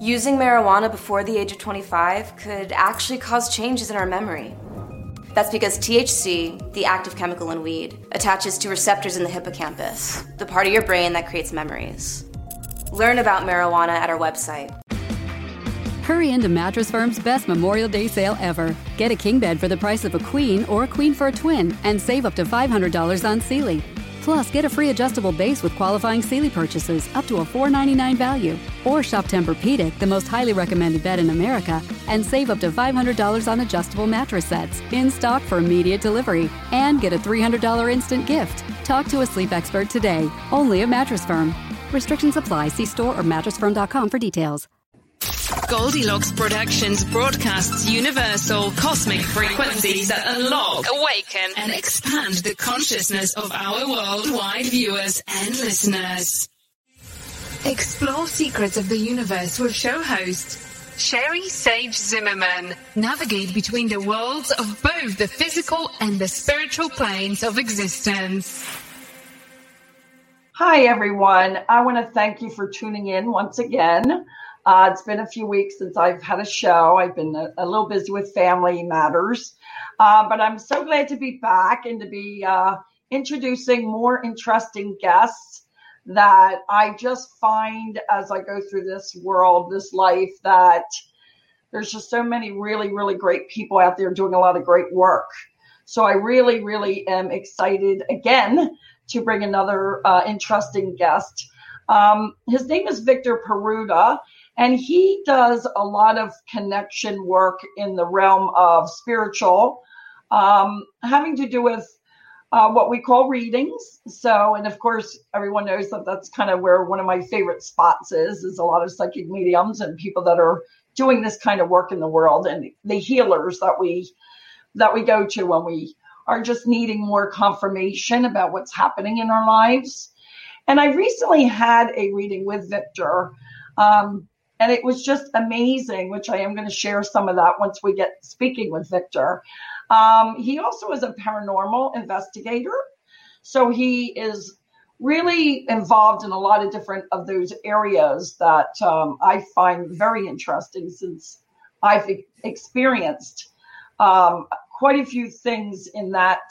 Using marijuana before the age of 25 could actually cause changes in our memory. That's because THC, the active chemical in weed, attaches to receptors in the hippocampus, the part of your brain that creates memories. Learn about marijuana at our website. Hurry into Mattress Firm's best Memorial Day sale ever. Get a king bed for the price of a queen or a queen for a twin and save up to $500 on Sealy. Plus, get a free adjustable base with qualifying Sealy purchases up to a $4.99 value. Or shop Tempur-Pedic, the most highly recommended bed in America, and save up to $500 on adjustable mattress sets in stock for immediate delivery. And get a $300 instant gift. Talk to a sleep expert today, only a Mattress Firm. Restrictions apply. See store or mattressfirm.com for details. Goldilocks Productions broadcasts universal cosmic frequencies that unlock, awaken, and expand the consciousness of our worldwide viewers and listeners. Explore secrets of the universe with show host Sherry Sage Zimmerman. Navigate between the worlds of both the physical and the spiritual planes of existence. Hi, everyone. I want to thank you for tuning in once again. Uh, it's been a few weeks since I've had a show. I've been a, a little busy with family matters, uh, but I'm so glad to be back and to be uh, introducing more interesting guests that I just find as I go through this world, this life, that there's just so many really, really great people out there doing a lot of great work. So I really, really am excited again to bring another uh, interesting guest. Um, his name is Victor Peruta, and he does a lot of connection work in the realm of spiritual, um, having to do with uh, what we call readings. So, and of course, everyone knows that that's kind of where one of my favorite spots is, is a lot of psychic mediums and people that are doing this kind of work in the world and the healers that we that we go to when we are just needing more confirmation about what's happening in our lives. And I recently had a reading with Victor. Um, and it was just amazing, which I am going to share some of that once we get speaking with Victor. Um, he also is a paranormal investigator. So he is really involved in a lot of different of those areas that um, I find very interesting since I've experienced um, quite a few things in that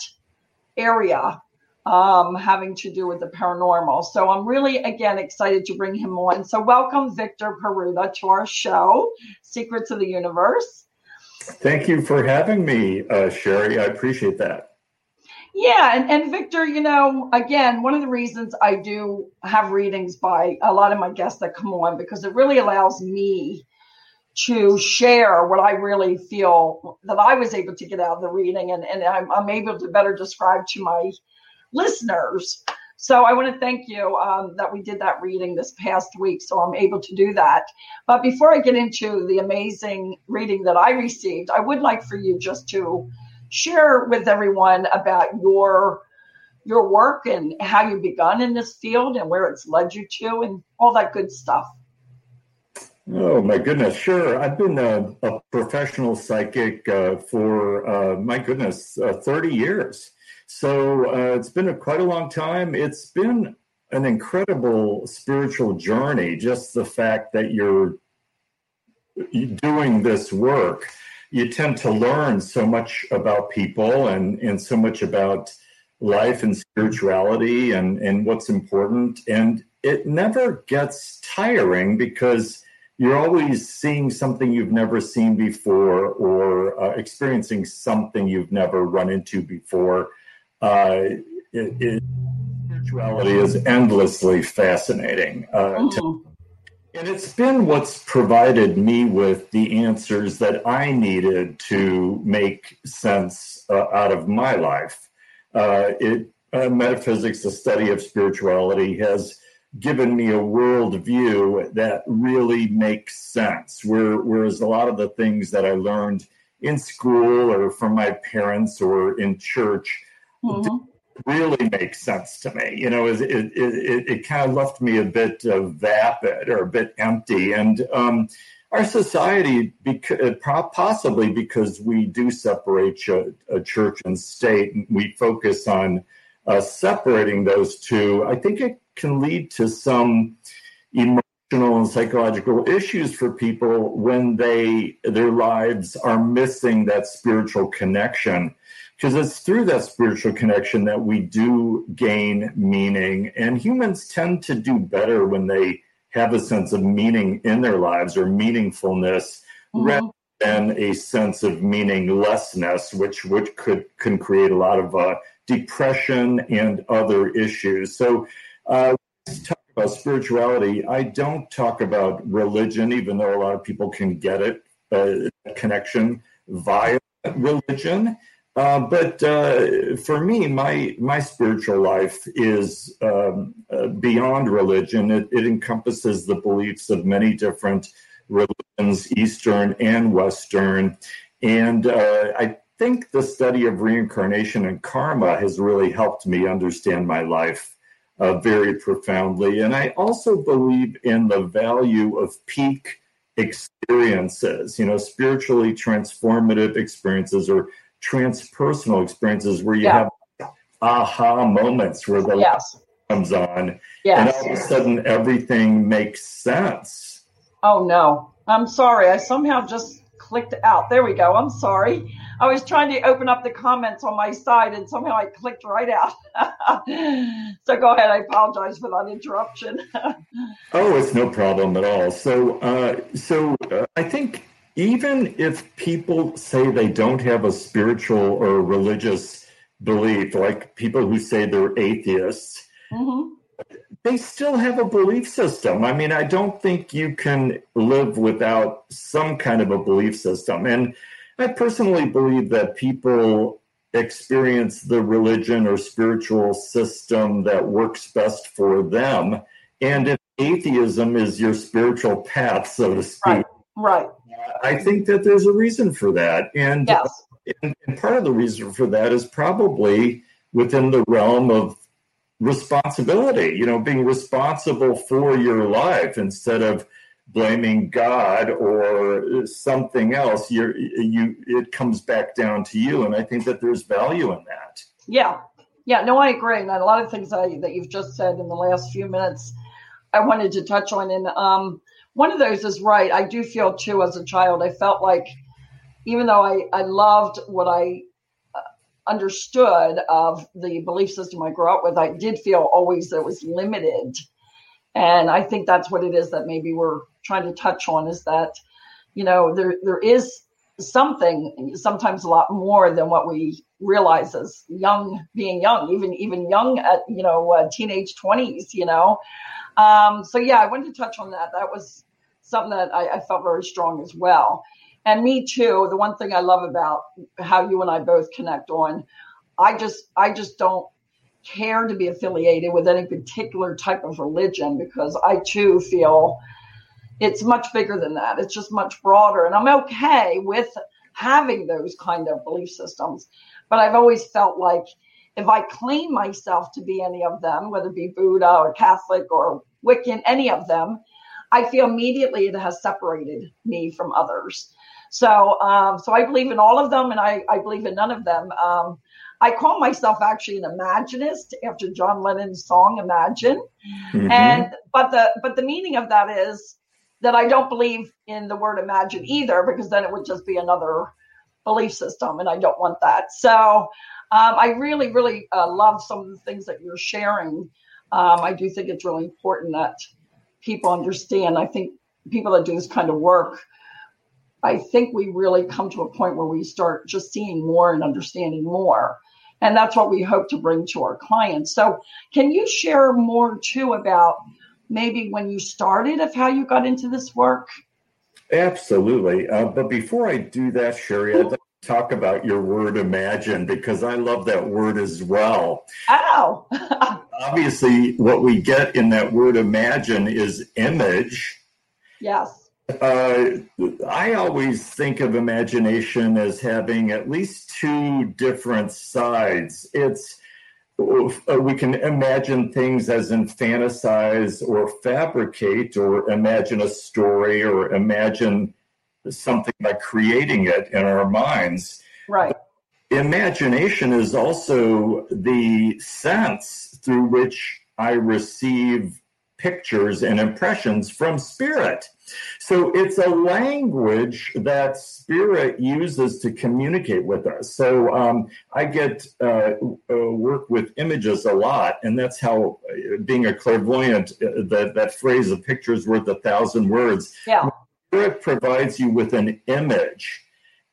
area um, having to do with the paranormal. So I'm really, again, excited to bring him on. So welcome, Victor Peruta, to our show, Secrets of the Universe. Thank you for having me, uh, Sherry. I appreciate that. Yeah, and, and Victor, you know, again, one of the reasons I do have readings by a lot of my guests that come on because it really allows me to share what I really feel that I was able to get out of the reading and, and I'm, I'm able to better describe to my listeners. So I want to thank you um, that we did that reading this past week, so I'm able to do that. But before I get into the amazing reading that I received, I would like for you just to share with everyone about your your work and how you begun in this field and where it's led you to and all that good stuff. Oh my goodness, sure. I've been a, a professional psychic uh, for uh, my goodness, uh, thirty years. So uh, it's been a, quite a long time. It's been an incredible spiritual journey. Just the fact that you're doing this work, you tend to learn so much about people and and so much about life and spirituality and and what's important. And it never gets tiring because you're always seeing something you've never seen before or uh, experiencing something you've never run into before. Uh, it, it, spirituality is endlessly fascinating. Uh, mm-hmm. to, and it's been what's provided me with the answers that I needed to make sense uh, out of my life. Uh, it, uh, metaphysics, the study of spirituality, has given me a worldview that really makes sense. Where, whereas a lot of the things that I learned in school or from my parents or in church mm-hmm. really make sense to me. You know, it, it, it, it, kind of left me a bit uh, vapid or a bit empty. And um, our society, because, possibly because we do separate a church and state, and we focus on uh, separating those two, I think it can lead to some emotional and psychological issues for people when they their lives are missing that spiritual connection because it's through that spiritual connection that we do gain meaning and humans tend to do better when they have a sense of meaning in their lives or meaningfulness mm-hmm. rather than a sense of meaninglessness which which could can create a lot of uh, depression and other issues so uh, talk about spirituality. I don't talk about religion, even though a lot of people can get it, uh, connection via religion. Uh, but uh, for me, my my spiritual life is um, uh, beyond religion. It, it, encompasses the beliefs of many different religions, Eastern and Western. And uh, I think the study of reincarnation and karma has really helped me understand my life uh, very profoundly. And I also believe in the value of peak experiences, you know, spiritually transformative experiences or transpersonal experiences where you yeah. have aha moments where the yes. comes on yes. and all of a sudden everything makes sense. Oh no. I'm sorry. I somehow just clicked out. There we go. I'm sorry. I was trying to open up the comments on my side and somehow I clicked right out. so go ahead. I apologize for that interruption. oh, it's no problem at all. So, uh, so uh, I think even if people say they don't have a spiritual or religious belief, like people who say they're atheists, mm-hmm they still have a belief system. I mean, I don't think you can live without some kind of a belief system. And I personally believe that people experience the religion or spiritual system that works best for them. And if atheism is your spiritual path, so to speak, right. right. I think that there's a reason for that. And, yes. and, and part of the reason for that is probably within the realm of responsibility, you know, being responsible for your life instead of blaming God or something else. You're, you, it comes back down to you. And I think that there's value in that. Yeah. Yeah. No, I agree. And a lot of things I, that you've just said in the last few minutes, I wanted to touch on. And um, one of those is right. I do feel too, as a child, I felt like even though I, I loved what I uh, understood of the belief system I grew up with, I did feel always that it was limited. And I think that's what it is that maybe we're trying to touch on is that, you know, there there is something, sometimes a lot more than what we realize as young, being young, even even young at you know uh, teenage twenties, you know. Um, so yeah, I wanted to touch on that. That was something that I, I felt very strong as well and me too the one thing i love about how you and i both connect on i just i just don't care to be affiliated with any particular type of religion because i too feel it's much bigger than that it's just much broader and i'm okay with having those kind of belief systems but i've always felt like if i claim myself to be any of them whether it be buddha or catholic or wiccan any of them I feel immediately it has separated me from others. So, um, so I believe in all of them, and I, I believe in none of them. Um, I call myself actually an imaginist after John Lennon's song "Imagine," mm-hmm. and but the but the meaning of that is that I don't believe in the word imagine either, because then it would just be another belief system, and I don't want that. So, um, I really, really uh, love some of the things that you're sharing. Um, I do think it's really important that people understand. I think people that do this kind of work I think we really come to a point where we start just seeing more and understanding more. And that's what we hope to bring to our clients. So, can you share more too about maybe when you started of how you got into this work? Absolutely. Uh, but before I do that, Sherry, I'd like to talk about your word imagine because I love that word as well. Oh. Obviously, what we get in that word imagine is image. Yes uh, I always think of imagination as having at least two different sides. It's Uh, we can imagine things as in fantasize or fabricate or imagine a story or imagine something by creating it in our minds. Right. Imagination is also the sense through which I receive pictures and impressions from spirit. So it's a language that spirit uses to communicate with us. So um, I get uh, uh, work with images a lot, and that's how uh, being a clairvoyant, uh, that that phrase "a picture is worth a thousand words." Yeah, spirit provides you with an image,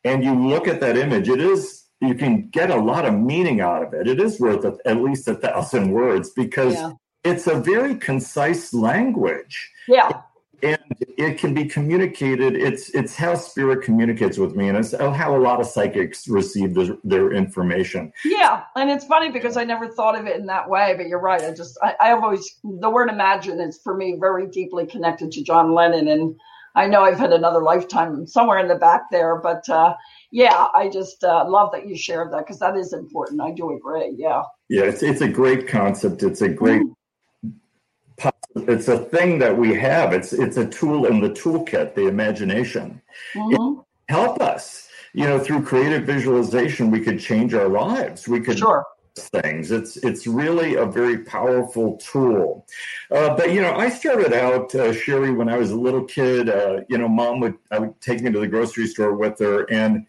and you look at that image. It is you can get a lot of meaning out of it. It is worth at least a thousand words because. Yeah it's a very concise language. Yeah. And it can be communicated. It's it's how spirit communicates with me, and it's how a lot of psychics receive their, their information. Yeah, and it's funny because I never thought of it in that way. But you're right. I just I, I always the word imagine is for me very deeply connected to John Lennon, and I know I've had another lifetime somewhere in the back there. But uh, yeah, I just uh, love that you shared that because that is important. I do agree. Yeah. Yeah, it's it's a great concept. It's a great. It's a thing that we have. It's it's a tool in the toolkit, the imagination. Mm-hmm. help us. You know, through creative visualization, we could change our lives. We could sure things. It's it's really a very powerful tool. Uh, but you know, I started out uh, Sherry when I was a little kid. Uh, you know, mom would I would take me to the grocery store with her, and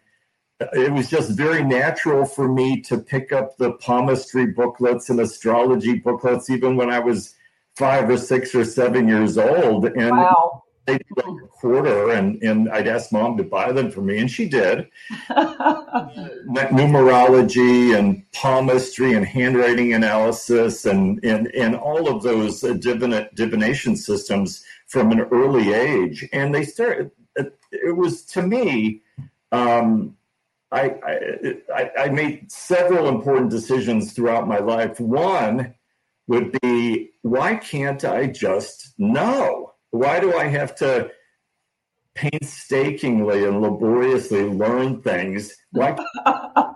it was just very natural for me to pick up the palmistry booklets and astrology booklets, even when I was five or six or seven years old, and wow. they like a quarter, and and I'd ask mom to buy them for me, and she did. Numerology and palmistry and handwriting analysis and and and all of those divina- divination systems from an early age, and they started. It, it was to me. Um, I, I, I made several important decisions throughout my life. One would be why can't I just know? Why do I have to painstakingly and laboriously learn things? Why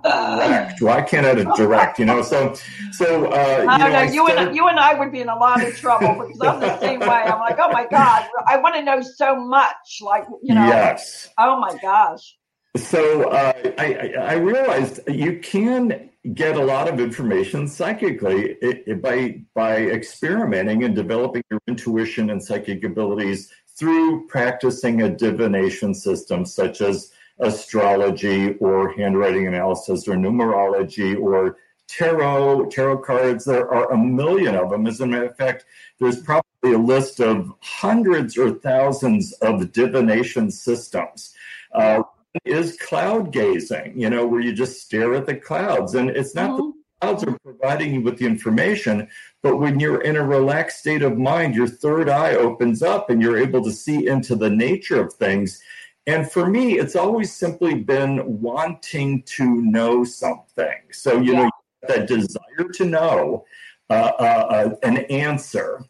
direct? Why can't I direct? You know, so so uh, I don't know. know you and you and I would be in a lot of trouble because I'm the same way. I'm like, oh my god, I want to know so much. Like you know, yes. Oh my gosh. So uh, I, I realized you can get a lot of information psychically by by experimenting and developing your intuition and psychic abilities through practicing a divination system such as astrology or handwriting analysis or numerology or tarot. Tarot cards there are a million of them. As a matter of fact there's probably a list of hundreds or thousands of divination systems. Uh, is cloud gazing, you know, where you just stare at the clouds. And it's not mm-hmm. the clouds are providing you with the information, but when you're in a relaxed state of mind, your third eye opens up and you're able to see into the nature of things. And for me, it's always simply been wanting to know something. So, you yeah. know, that desire to know uh, uh, uh, an answer.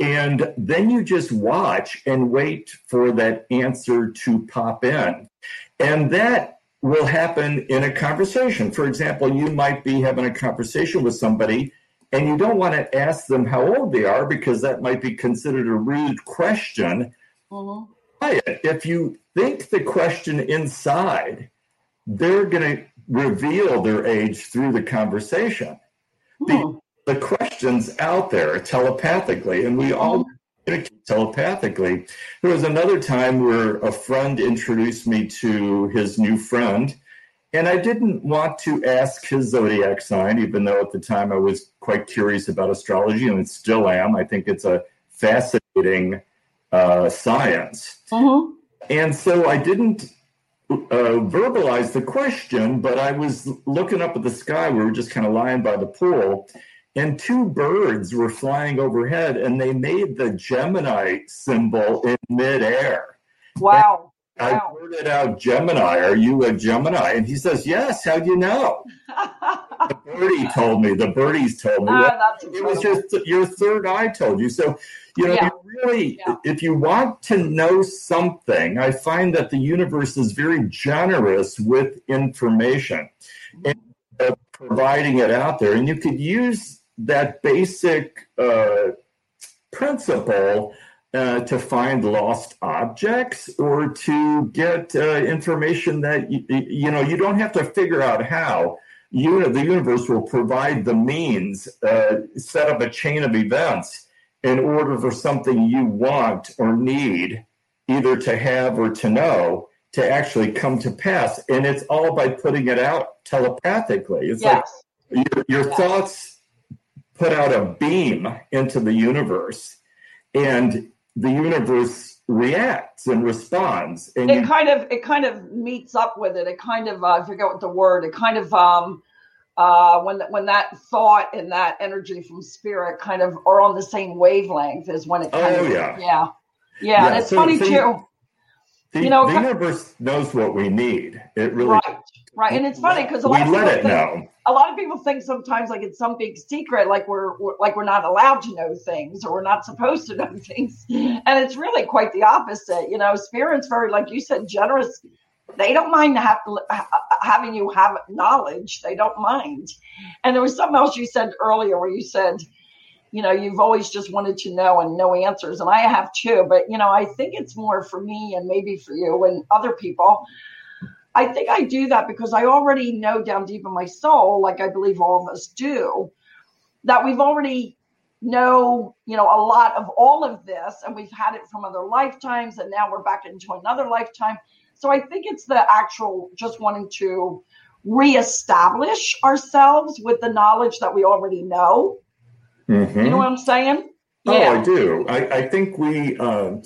And then you just watch and wait for that answer to pop in. And that will happen in a conversation. For example, you might be having a conversation with somebody and you don't want to ask them how old they are because that might be considered a rude question. mm-hmm. if you think the question inside, they're going to reveal their age through the conversation. The, hmm. the question's out there telepathically, and we all mm-hmm. Communicate telepathically. There was another time where a friend introduced me to his new friend, and I didn't want to ask his zodiac sign, even though at the time I was quite curious about astrology, and still am. I think it's a fascinating uh, science. Mm-hmm. And so I didn't uh, verbalize the question, but I was looking up at the sky. We were just kind of lying by the pool, and two birds were flying overhead, and they made the Gemini symbol in midair. Wow. I wow. blurted out, Gemini, are you a Gemini? And he says, Yes, how'd you know? the birdie told me, the birdies told me. Ah, it was just your third eye told you. So, you know, yeah. you really, yeah. if you want to know something, I find that the universe is very generous with information and uh, providing it out there. And you could use that basic uh, principle uh, to find lost objects or to get uh, information that you, you know you don't have to figure out how you the universe will provide the means uh, set up a chain of events in order for something you want or need either to have or to know to actually come to pass and it's all by putting it out telepathically it's yes. like your, your yes. thoughts put out a beam into the universe and the universe reacts and responds and it you, kind of it kind of meets up with it. It kind of uh, i forget what the word it kind of um uh when when that thought and that energy from spirit kind of are on the same wavelength as when it kind oh, of yeah. yeah. Yeah, yeah it's so, funny so too. the, you know the universe knows what we need. It really right right and it's funny because a lot we of let it think, know a lot of people think sometimes like it's some big secret, like we're, we're, like we're not allowed to know things or we're not supposed to know things, and it's really quite the opposite. You know, spirits very, like you said, generous. They don't mind have, uh, having you have knowledge. They don't mind. And there was something else you said earlier where you said, you know, you've always just wanted to know and know answers, and I have too. But you know, I think it's more for me and maybe for you and other people I think I do that because I already know down deep in my soul, like I believe all of us do, that we've already know, you know, a lot of all of this and we've had it from other lifetimes and now we're back into another lifetime. So I think it's the actual just wanting to reestablish ourselves with the knowledge that we already know. Mm-hmm. You know what I'm saying? Oh, yeah. I do. I, I think we uh,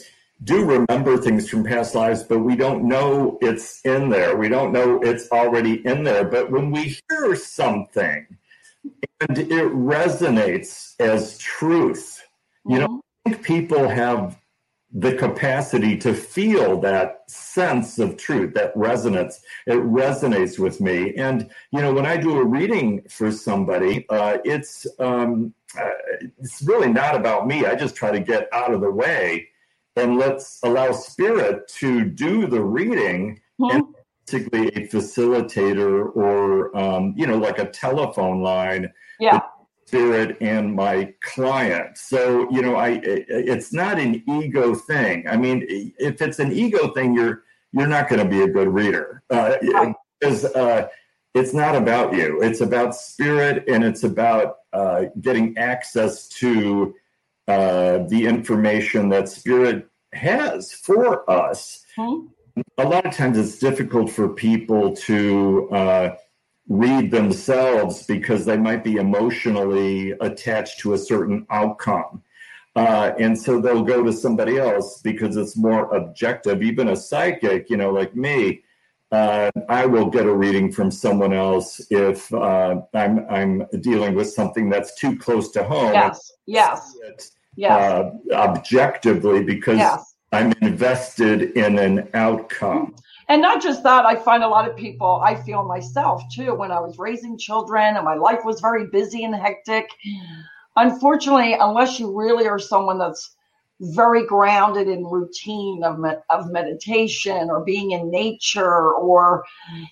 do remember things from past lives, but we don't know it's in there. We don't know it's already in there. But when we hear something and it resonates as truth, you know, I think people have the capacity to feel that sense of truth, that resonance. It resonates with me. And, you know, when I do a reading for somebody, uh, it's, um, uh, it's really not about me. I just try to get out of the way and let's allow spirit to do the reading mm-hmm. and basically a facilitator or um, you know like a telephone line yeah. spirit and my client. So you know i it's not an ego thing. I mean if it's an ego thing you're you're not going to be a good reader. Uh, right. because uh, it's not about you. It's about spirit and it's about uh, getting access to uh, the information that spirit has for us. Hmm? A lot of times it's difficult for people to uh, read themselves because they might be emotionally attached to a certain outcome. Uh, and so they'll go to somebody else because it's more objective. Even a psychic, you know, like me, uh, I will get a reading from someone else if uh, I'm I'm dealing with something that's too close to home. Yes. Yes yes. uh, objectively because yes. I'm invested in an outcome. And not just that, I find a lot of people, I feel myself too, when I was raising children and my life was very busy and hectic. Unfortunately, unless you really are someone that's very grounded in routine of, of meditation or being in nature or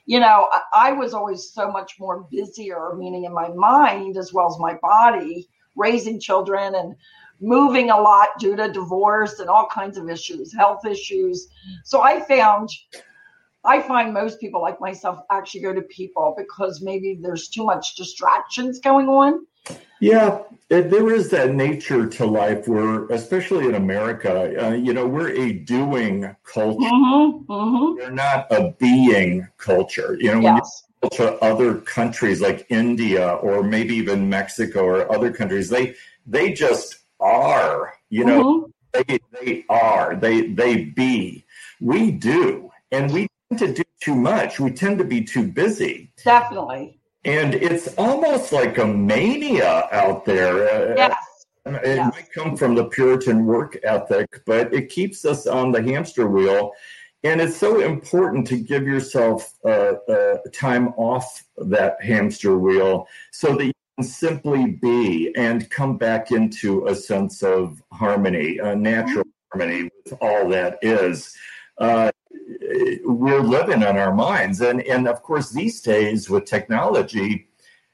you know I, I was always so much more busier meaning in my mind as well as my body raising children and moving a lot due to divorce and all kinds of issues, health issues. So I found I find most people like myself actually go to people because maybe there's too much distractions going on. Yeah, there is that nature to life where, especially in America, uh, you know, we're a doing culture. Mm-hmm, mm-hmm. We're not a being culture. You know, yes. when you go to other countries like India or maybe even Mexico or other countries, they they just are. You know, mm-hmm. they they are. They they be. We do, and we tend to do too much. We tend to be too busy. Definitely. And it's almost like a mania out there. Uh, yes. It yes. might come from the Puritan work ethic, but it keeps us on the hamster wheel. And it's so important to give yourself uh, uh, time off that hamster wheel so that you can simply be and come back into a sense of harmony, a natural mm-hmm. harmony with all that is. Uh, we're living on our minds. And, and of course, these days with technology,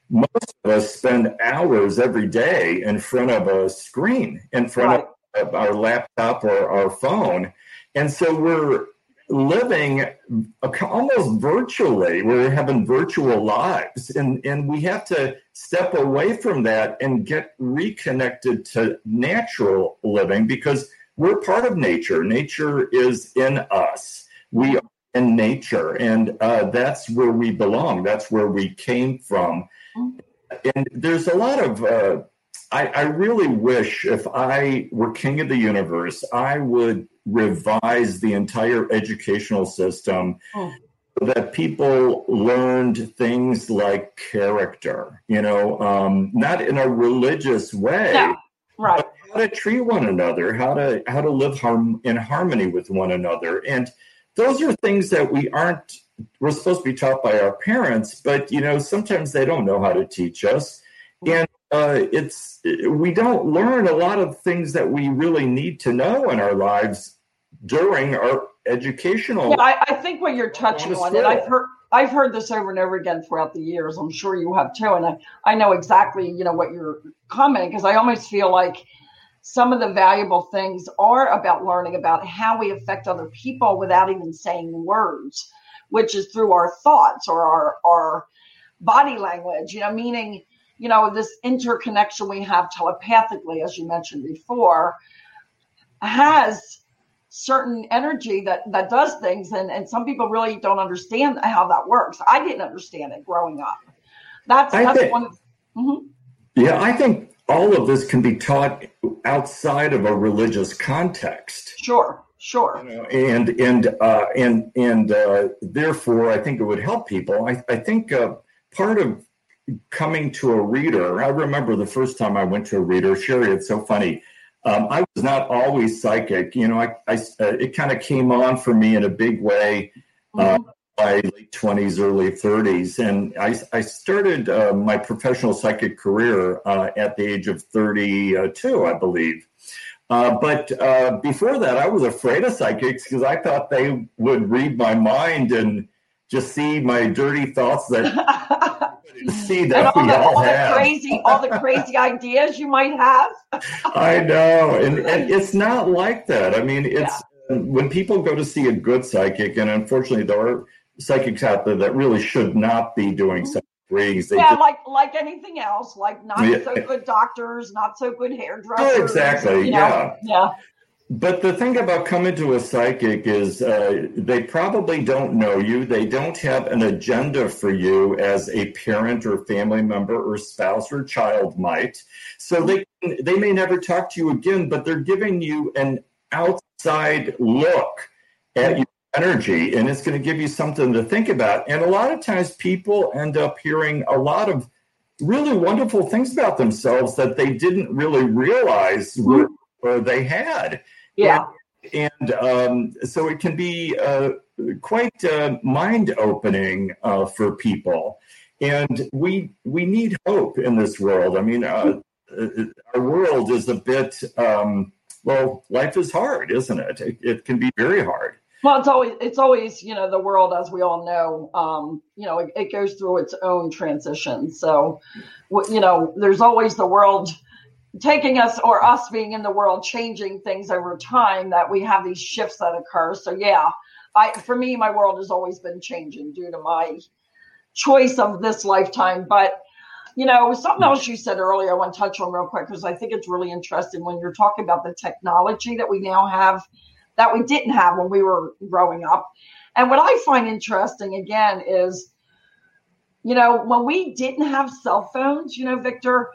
most of us spend hours every day in front of a screen, in front right. of our laptop or our phone. And so we're living almost virtually. We're having virtual lives. And, and we have to step away from that and get reconnected to natural living because we're part of nature. Nature is in us we are in nature, and uh, that's where we belong. That's where we came from. And there's a lot of. Uh, I, I really wish if I were king of the universe, I would revise the entire educational system oh. so that people learned things like character, you know, um, not in a religious way, yeah, right. how to treat one another, how to how to live harm, in harmony with one another, and those are things that we aren't we're supposed to be taught by our parents but you know sometimes they don't know how to teach us. And uh, it's we don't learn a lot of things that we really need to know in our lives during our educational yeah i, I think what you're touching on and i've heard i've heard this over and over again throughout the years. I'm sure you have too and i, I know exactly you know what you're commenting because i almost feel like some of the valuable things are about learning about how we affect other people without even saying words, which is through our thoughts or our, our body language, you know, meaning, you know, this interconnection we have telepathically, as you mentioned before, has certain energy that that does things and and some people really don't understand how that works i didn't understand it growing up that's that's think, one mm-hmm. yeah i think all of this can be taught outside of a religious context. Sure, sure. You know, and and uh, and and uh, therefore, I think it would help people. I, I think uh, part of coming to a reader. I remember the first time I went to a reader. Sherry, it's so funny. Um, I was not always psychic. You know, I, I uh, it kind of came on for me in a big way. Uh, mm-hmm my late 20s, early 30s. And I, I started uh, my professional psychic career uh, at the age of 32, I believe. Uh, but uh, before that, I was afraid of psychics because I thought they would read my mind and just see my dirty thoughts that see that all we the, all, all have. crazy, all the crazy ideas you might have. I know, and, and it's not like that. I mean, it's yeah. when people go to see a good psychic, and unfortunately, there are psychics out there that really should not be doing mm-hmm. psychic readings. They yeah, just, like like anything else, like not yeah. so good doctors, not so good hairdressers. Oh, exactly. You know? Yeah. Yeah. But the thing about coming to a psychic is uh, they probably don't know you. They don't have an agenda for you as a parent or family member or spouse or child might. So they they may never talk to you again, but they're giving you an outside look at your energy and it's going to give you something to think about. And a lot of times people end up hearing a lot of really wonderful things about themselves that they didn't really realize were, were they had. Yeah. And, and um, so it can be uh, quite uh, mind opening uh, for people. And we we need hope in this world. I mean, uh, uh, our world is a bit um, well. Life is hard, isn't it? It, it can be very hard. Well, it's always it's always you know the world as we all know, um, you know it, it goes through its own transition. So, you know, there's always the world taking us or us being in the world changing things over time that we have these shifts that occur. So yeah, I for me my world has always been changing due to my choice of this lifetime. But you know, something else you said earlier, I want to touch on real quick because I think it's really interesting when you're talking about the technology that we now have that we didn't have when we were growing up. And what I find interesting again is, you know, when we didn't have cell phones, you know, Victor,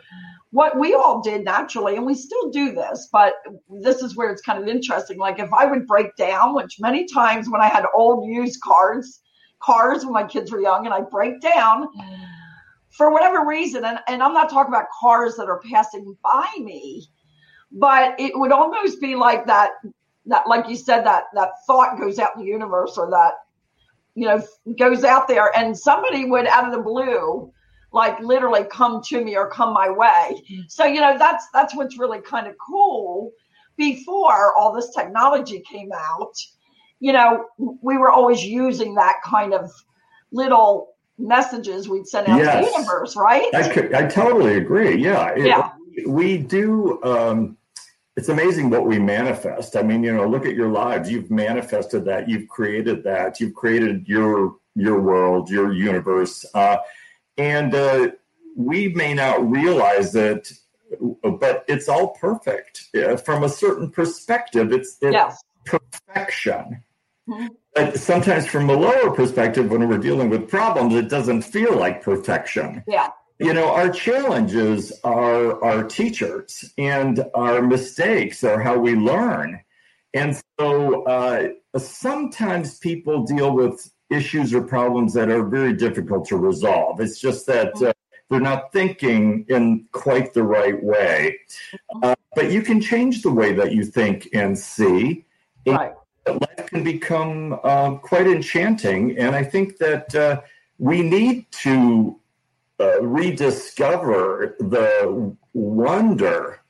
what we all did naturally, and we still do this, but this is where it's kind of interesting. Like if I would break down, which many times when I had old used cars, cars when my kids were young, and I break down for whatever reason, and, and I'm not talking about cars that are passing by me, but it would almost be like that that like you said that that thought goes out in the universe or that you know goes out there. And somebody would out of the blue like literally come to me or come my way. So you know that's that's what's really kind of cool. Before all this technology came out you know we were always using that kind of little messages we'd send out yes. to the universe right? I, could, I totally agree. Yeah. It, yeah. we do um it's amazing what we manifest. I mean, you know, look at your lives. You've manifested that. You've created that. You've created your your world, your universe, uh, and uh, we may not realize it, but it's all perfect from a certain perspective. It's, it's yes. perfection. Mm-hmm. But sometimes, from a lower perspective, when we're dealing with problems, it doesn't feel like perfection. Yeah you know our challenges are our teachers and our mistakes are how we learn. And so uh, sometimes people deal with issues or problems that are very difficult to resolve. It's just that uh, they're not thinking in quite the right way. Uh, but you can change the way that you think and see. Right. life can become uh, quite enchanting. And i think that uh, we need to uh, rediscover the wonder,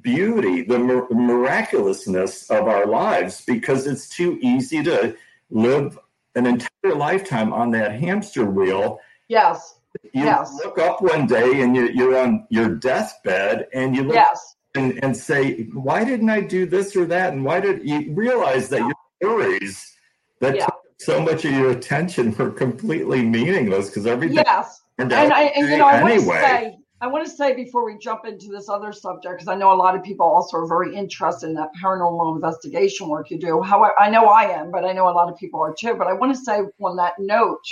beauty, the mir- miraculousness of our lives because it's too easy to live an entire lifetime on that hamster wheel. Yes. You yes. look up one day and you, you're on your deathbed and you look yes. and, and say, why didn't I do this or that? And why did you realize that your worries that yeah. took so much of your attention were completely meaningless because everything yes and, I, and you know, I anyway. want to say, I want to say before we jump into this other subject, because I know a lot of people also are very interested in that paranormal investigation work you do. However, I know I am, but I know a lot of people are too. But I want to say on that note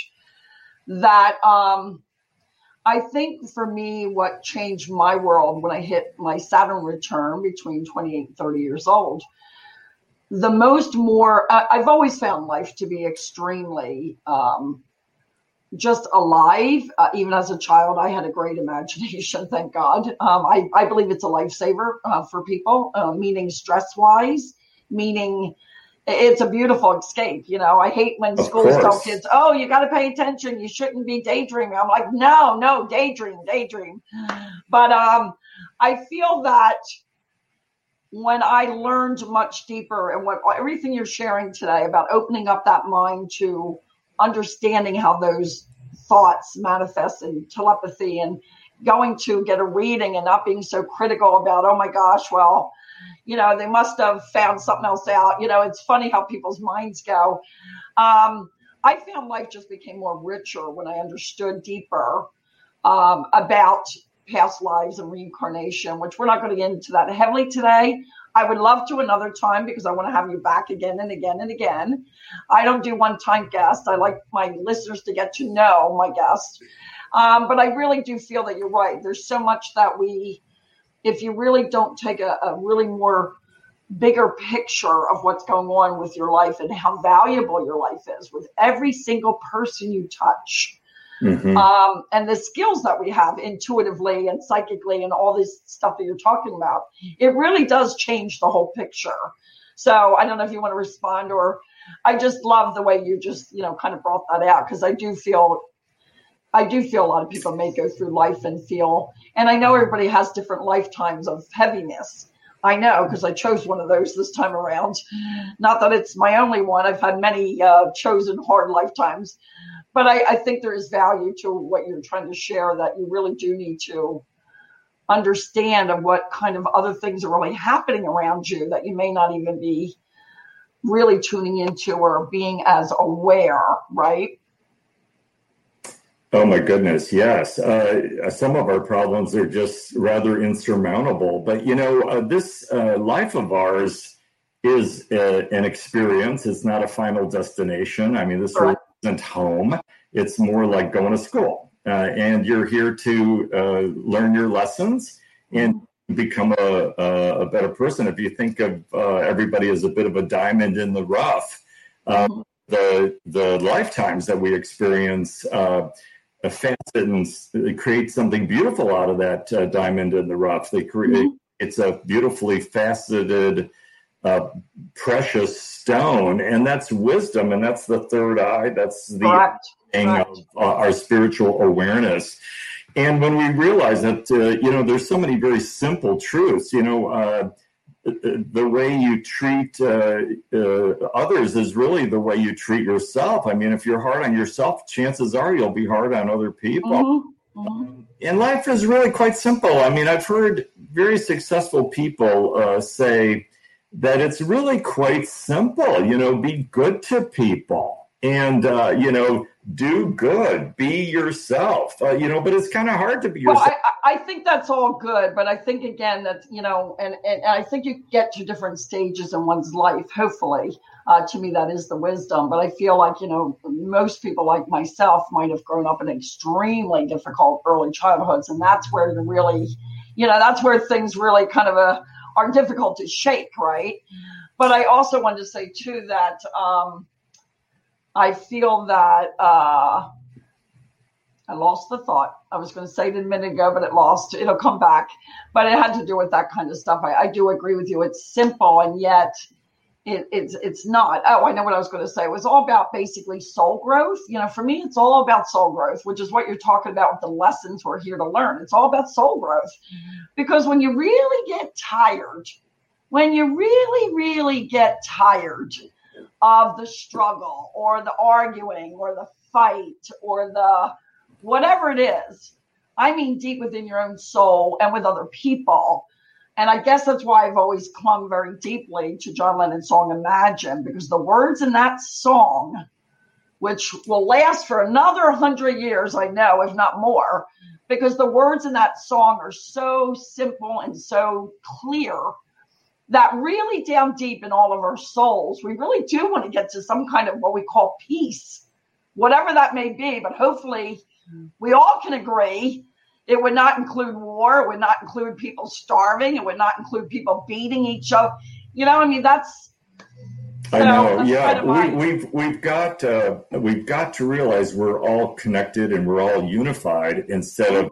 that um, I think for me, what changed my world when I hit my Saturn return between 28 and 30 years old, the most more, I've always found life to be extremely um, just alive. Uh, even as a child, I had a great imagination, thank God. Um, I, I believe it's a lifesaver uh, for people, uh, meaning stress wise, meaning it's a beautiful escape. You know, I hate when of schools course. tell kids, oh, you got to pay attention. You shouldn't be daydreaming. I'm like, no, no, daydream, daydream. But um, I feel that when I learned much deeper and what everything you're sharing today about opening up that mind to understanding how those thoughts manifest in telepathy and going to get a reading and not being so critical about, oh my gosh, well, you know, they must have found something else out. You know, it's funny how people's minds go. Um, I found life just became more richer when I understood deeper um, about past lives and reincarnation, which we're not going to get into that heavily today. I would love to another time because I want to have you back again and again and again. I don't do one time guests. I like my listeners to get to know my guests. Um, but I really do feel that you're right. There's so much that we, if you really don't take a, a really more bigger picture of what's going on with your life and how valuable your life is with every single person you touch Mm-hmm. Um, and the skills that we have intuitively and psychically and all this stuff that you're talking about, it really does change the whole picture. So I don't know if you want to respond or I just love the way you just, you know, kind of brought that out because I do feel I do feel a lot of people may go through life and feel, and I know everybody has different lifetimes of heaviness. I know because I chose one of those this time around. Not that it's my only one. I've had many uh, chosen hard lifetimes, but I, I think there is value to what you're trying to share that you really do need to understand of what kind of other things are really happening around you that you may not even be really tuning into or being as aware, right? Oh my goodness, yes. Uh, some of our problems are just rather insurmountable. But you know, uh, this uh, life of ours is uh, an experience. It's not a final destination. I mean, this right. isn't home. It's more like going to school, uh, and you're here to uh, learn your lessons and become a, a, better person. If you think of everybody as a bit of a diamond in the rough, mm-hmm. the the lifetimes that we experience a facet and create something beautiful out of that uh, diamond in the rough. They create mm-hmm. it's a beautifully faceted, uh, precious stone, and that's wisdom, and that's the third eye. That's the thing of uh, our spiritual awareness. And when we realize that, uh, you know, there's so many very simple truths. You know, uh, the way you treat uh, uh, others is really the way you treat yourself. I mean, if you're hard on yourself, chances are you'll be hard on other people. Mm-hmm. Mm-hmm. And life is really quite simple. I mean, I've heard very successful people uh, say that it's really quite simple. You know, be good to people and, uh, you know, do good, be yourself. Uh, you know, but it's kind of hard to be yourself. Well, I, I, think that's all good, but I think again that you know, and, and I think you get to different stages in one's life. Hopefully, uh, to me, that is the wisdom. But I feel like you know, most people like myself might have grown up in extremely difficult early childhoods, and that's where the really, you know, that's where things really kind of a, uh, are difficult to shake, right? But I also wanted to say too that. Um, I feel that uh, I lost the thought. I was going to say it a minute ago, but it lost. It'll come back. But it had to do with that kind of stuff. I, I do agree with you. It's simple, and yet it, it's it's not. Oh, I know what I was going to say. It was all about basically soul growth. You know, for me, it's all about soul growth, which is what you're talking about with the lessons we're here to learn. It's all about soul growth, mm-hmm. because when you really get tired, when you really really get tired of the struggle or the arguing or the fight or the whatever it is. I mean, deep within your own soul and with other people. And I guess that's why I've always clung very deeply to John Lennon's song Imagine, because the words in that song, which will last for another hundred years, I know, if not more, because the words in that song are so simple and so clear that really down deep in all of our souls, we really do want to get to some kind of what we call peace, whatever that may be. But hopefully, we all can agree it would not include war, it would not include people starving, it would not include people beating each other. You know, I mean, that's. I know, yeah. We, we've we've got uh, we've got to realize we're all connected and we're all unified instead of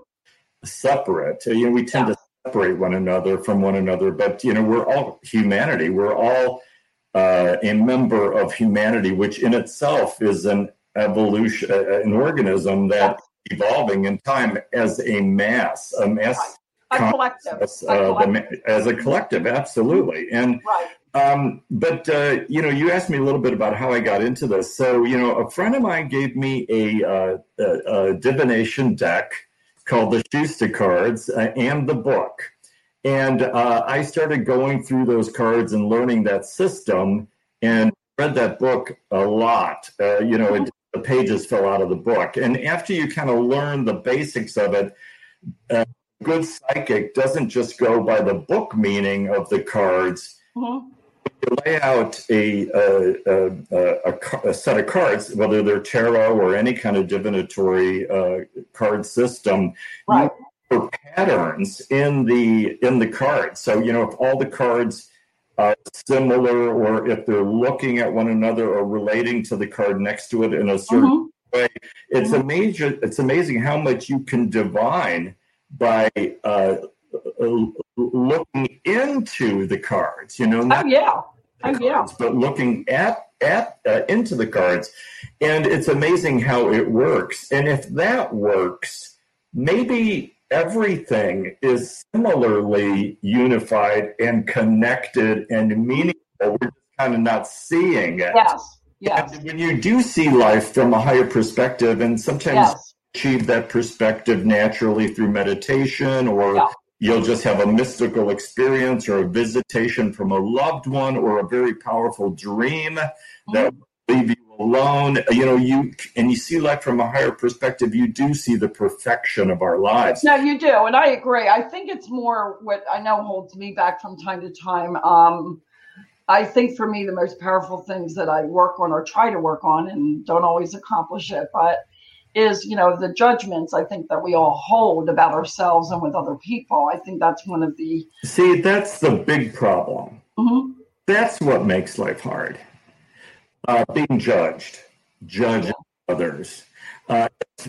separate. You know, we tend yeah. to separate one another from one another, but you know we're all humanity. We're all uh, a member of humanity, which in itself is an evolution, uh, an organism that evolving in time as a mass, a mass. A collective. Uh, collective. as a collective, absolutely. And right. Um, but uh, you know, you asked me a little bit about how I got into this. So you know, a friend of mine gave me a, uh, a, a divination deck called the Schuster cards uh, and the book. And uh, I started going through those cards and learning that system and read that book a lot. Uh, you know, it, the pages fill out of the book. And after you kind of learn the basics of it, uh, good psychic doesn't just go by the book meaning of the cards. Mm-hmm you lay out a, a, a, a, set of cards, whether they're tarot or any kind of divinatory uh, card system, right. for patterns in the in the cards. So you know if all the cards are similar, or if they're looking at one another or relating to the card next to it in a certain mm-hmm. way, it's mm-hmm. amazing. It's amazing how much you can divine by uh, uh, looking into the cards, you know, not oh, yeah. Oh, cards, yeah. but looking at at uh, into the cards, and it's amazing how it works. And if that works, maybe everything is similarly unified and connected and meaningful. We're just kind of not seeing it. Yes. Yes. And when you do see life from a higher perspective, and sometimes yes. achieve that perspective naturally through meditation or yeah you'll just have a mystical experience or a visitation from a loved one or a very powerful dream mm-hmm. that will leave you alone. You know, you and you see life from a higher perspective. You do see the perfection of our lives. No, you do, and I agree. I think it's more what I know holds me back from time to time. Um, I think for me, the most powerful things that I work on or try to work on, and don't always accomplish it, but is you know the judgments I think that we all hold about ourselves and with other people. I think that's one of the see that's the big problem. Mm-hmm. That's what makes life hard. Uh, being judged, judging others. Uh,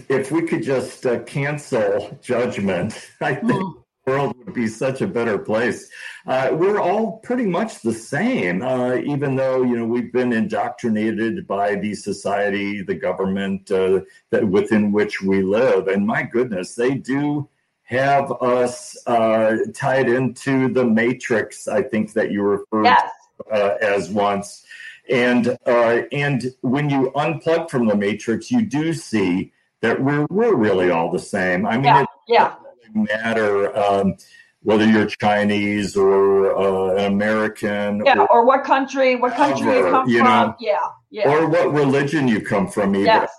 if we could just uh, cancel judgment, I think mm world would be such a better place. Uh, we're all pretty much the same, uh, even though you know we've been indoctrinated by the society, the government uh, that within which we live. And my goodness, they do have us uh, tied into the matrix. I think that you referred yes. to, uh, as once. And uh, and when you unplug from the matrix, you do see that we're we're really all the same. I mean, yeah, it, yeah matter um, whether you're Chinese or uh, an American. Yeah, or, or, what country, what country you come you from. Know, yeah, yeah. Or what religion you come from. Either. Yes.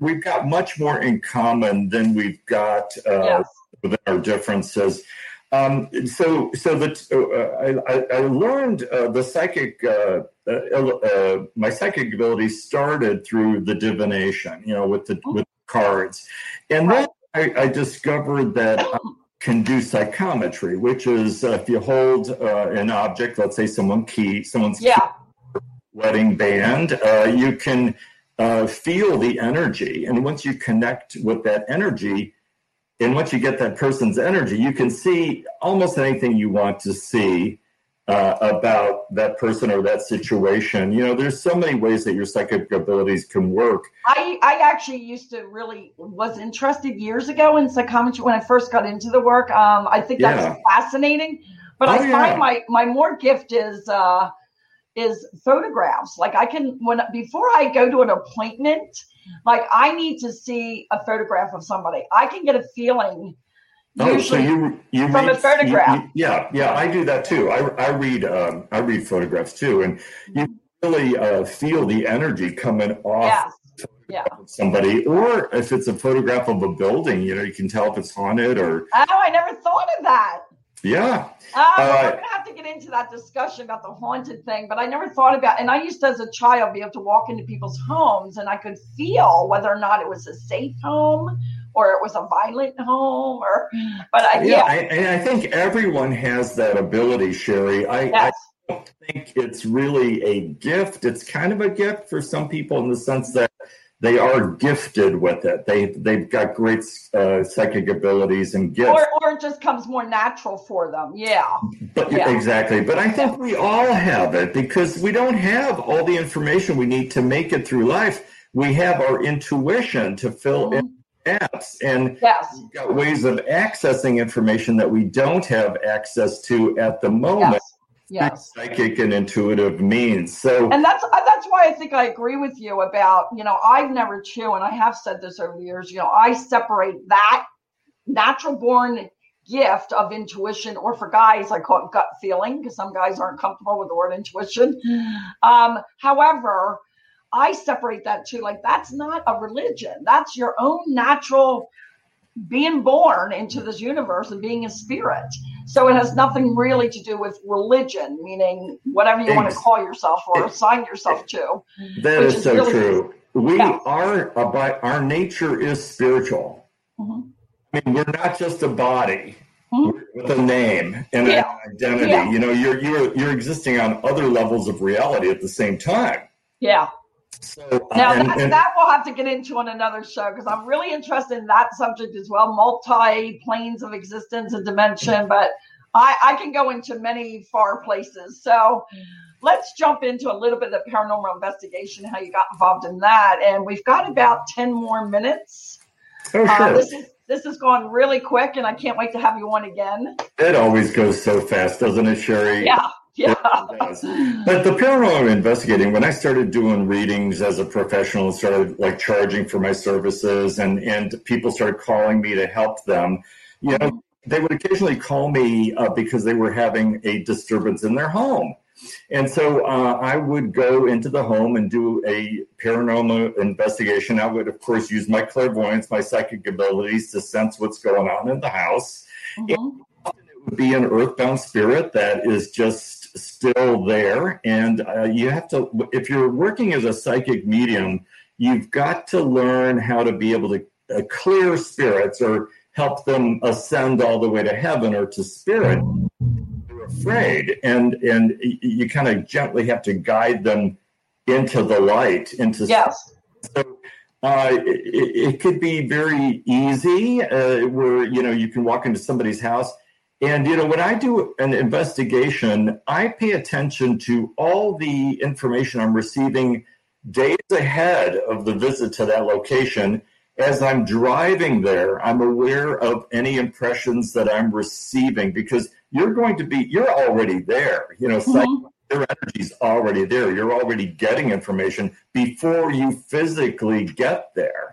We've got much more in common than we've got uh, yes. within our differences. Um, so, so that uh, I, I, learned uh, the psychic, uh, uh, uh, my psychic ability started through the divination, you know, with the with cards, and then I, I discovered that I can do psychometry, which is uh, if you hold uh, an object, let's say someone key, someone's yeah. wedding band, uh, you can uh, feel the energy, and once you connect with that energy, and once you get that person's energy, you can see almost anything you want to see uh, about that person or that situation. You know, there's so many ways that your psychic abilities can work. I, I actually used to really was interested years ago in psychometry when I first got into the work. Um, I think that's yeah. fascinating. But oh, I find my my more gift is uh, is photographs. Like I can when before I go to an appointment, like I need to see a photograph of somebody. I can get a feeling Oh, so you you from read, a photograph? You, yeah, yeah, I do that too. I, I read um, I read photographs too, and you really uh, feel the energy coming off. Yeah. somebody, or if it's a photograph of a building, you know, you can tell if it's haunted or. Oh, I never thought of that. Yeah. Uh, uh, we're gonna have to get into that discussion about the haunted thing, but I never thought about. And I used to, as a child, be able to walk into people's homes, and I could feel whether or not it was a safe home or it was a violent home or but I, yeah, yeah. I, and I think everyone has that ability, Sherry. I, yes. I think it's really a gift. It's kind of a gift for some people in the sense that they are gifted with it. They they've got great uh, psychic abilities and gifts, or, or it just comes more natural for them. Yeah, but yeah. exactly. But I think we all have it because we don't have all the information we need to make it through life. We have our intuition to fill mm-hmm. in apps and yes. we've got ways of accessing information that we don't have access to at the moment. Yes. Yes. psychic and intuitive means. So, and that's uh, that's why I think I agree with you about you know I've never chew, and I have said this over the years. You know, I separate that natural born gift of intuition, or for guys, I call it gut feeling because some guys aren't comfortable with the word intuition. Um, however, I separate that too. Like that's not a religion. That's your own natural being born into this universe and being a spirit. So it has nothing really to do with religion, meaning whatever you want to call yourself or assign yourself to. That is, is, so really, true. We yeah. are about our nature is spiritual. Mm-hmm. I mean, we're not just a body. Mm-hmm. With a name and yeah. an identity, yeah. you know, you're you're you're existing on other levels of reality at the same time. Yeah, so, uh, now and, that, and, that we'll have to get into on another show because I'm really interested in that subject as well, multi planes of existence and dimension. But I, I can go into many far places. So let's jump into a little bit of paranormal investigation, how you got involved in that, and we've got about ten more minutes. Oh, sure. Uh, this is this has gone really quick, and I can't wait to have you on again. It always goes so fast, doesn't it, Sherry? Yeah. Yeah. But the paranormal investigating, when I started doing readings as a professional, started like charging for my services, and and people started calling me to help them. You know, they would occasionally call me uh, because they were having a disturbance in their home. And so uh, I would go into the home and do a paranormal investigation. I would, of course, use my clairvoyance, my psychic abilities to sense what's going on in the house. Mm-hmm. it would be an earthbound spirit that is just still there. And uh, you have to, if you're working as a psychic medium, you've got to learn how to be able to uh, clear spirits or help them ascend all the way to heaven or to spirit. They're afraid. And and you kind of gently have to guide them into the light into yes. So uh, it, it, could be very easy uh, where you know you can walk into somebody's house and you know when i do an investigation i pay attention to all the information i'm receiving days ahead of the visit to that location as I'm driving there, I'm aware of any impressions that I'm receiving because you're going to be, you're already there. You know, mm-hmm. your energy's already there. You're already getting information before you physically get there.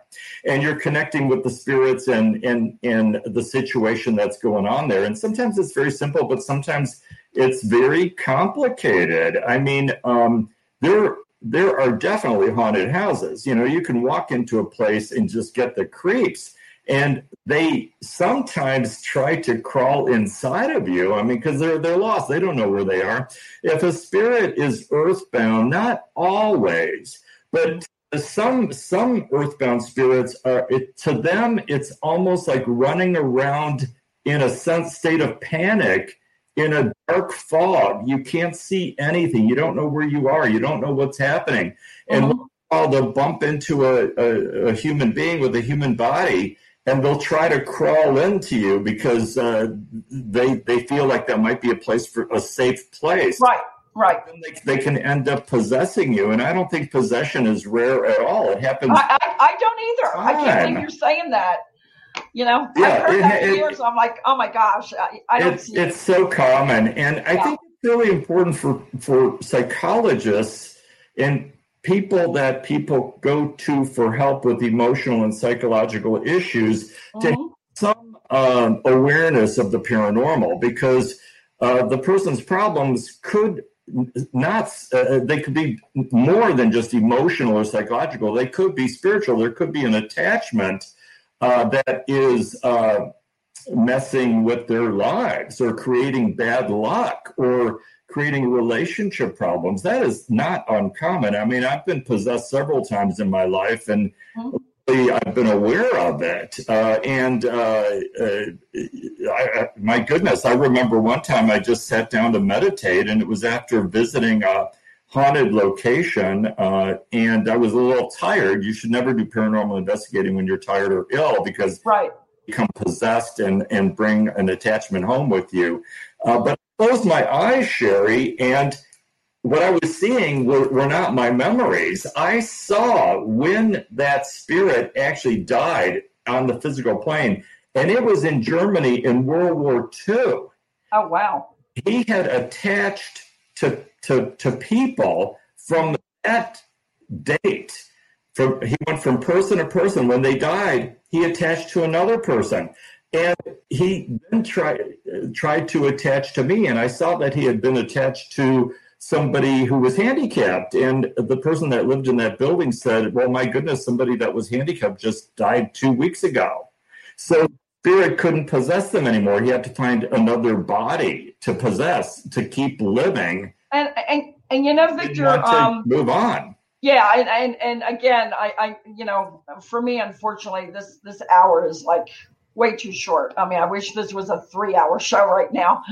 And you're connecting with the spirits and, and, and the situation that's going on there. And sometimes it's very simple, but sometimes it's very complicated. I mean, um, there there are definitely haunted houses. You know, you can walk into a place and just get the creeps. And they sometimes try to crawl inside of you. I mean, because they're they're lost. They don't know where they are. If a spirit is earthbound, not always, but some some earthbound spirits are it, to them it's almost like running around in a sense state of panic in a dark fog. You can't see anything. You don't know where you are. You don't know what's happening. And uh-huh. they'll bump into a, a, a, human being with a human body and they'll try to crawl into you because uh, they they feel like that might be a place for a safe place. Right. Right. They, they, can end up possessing you. And I don't think possession is rare at all. It happens. I, I, I don't either. Time. I can't believe you're saying that. You know, yeah, I've heard it, that it, years. I'm like, oh my gosh, I, I don't it's, it's so common, and I think it's really important for for psychologists and people that people go to for help with emotional and psychological issues mm-hmm. to have some um, awareness of the paranormal because uh, the person's problems could not uh, they could be more than just emotional or psychological they could be spiritual there could be an attachment uh, that is uh, messing with their lives or creating bad luck or creating relationship problems. That is not uncommon. I mean, I've been possessed several times in my life and mm-hmm. I've been aware of it. Uh, and uh, uh, I, my goodness, I remember one time I just sat down to meditate, and it was after visiting a haunted location, uh, and I was a little tired. You should never do paranormal investigating when you're tired or ill because right. you become possessed and, and bring an attachment home with you. Uh, but I closed my eyes, Sherry, and what I was seeing were, were not my memories. I saw when that spirit actually died on the physical plane, and it was in Germany in World War II. Oh, wow. He had attached to to to people from that date. From he went from person to person. When they died, he attached to another person, and he then tried tried to attach to me. And I saw that he had been attached to somebody who was handicapped. And the person that lived in that building said, "Well, my goodness, somebody that was handicapped just died two weeks ago." So spirit couldn't possess them anymore. He had to find another body to possess to keep living and and and you know, Victor, um, move on. Yeah, and, and and again, I, I you know, for me, unfortunately, this this hour is like way too short. I mean, I wish this was a three hour show right now,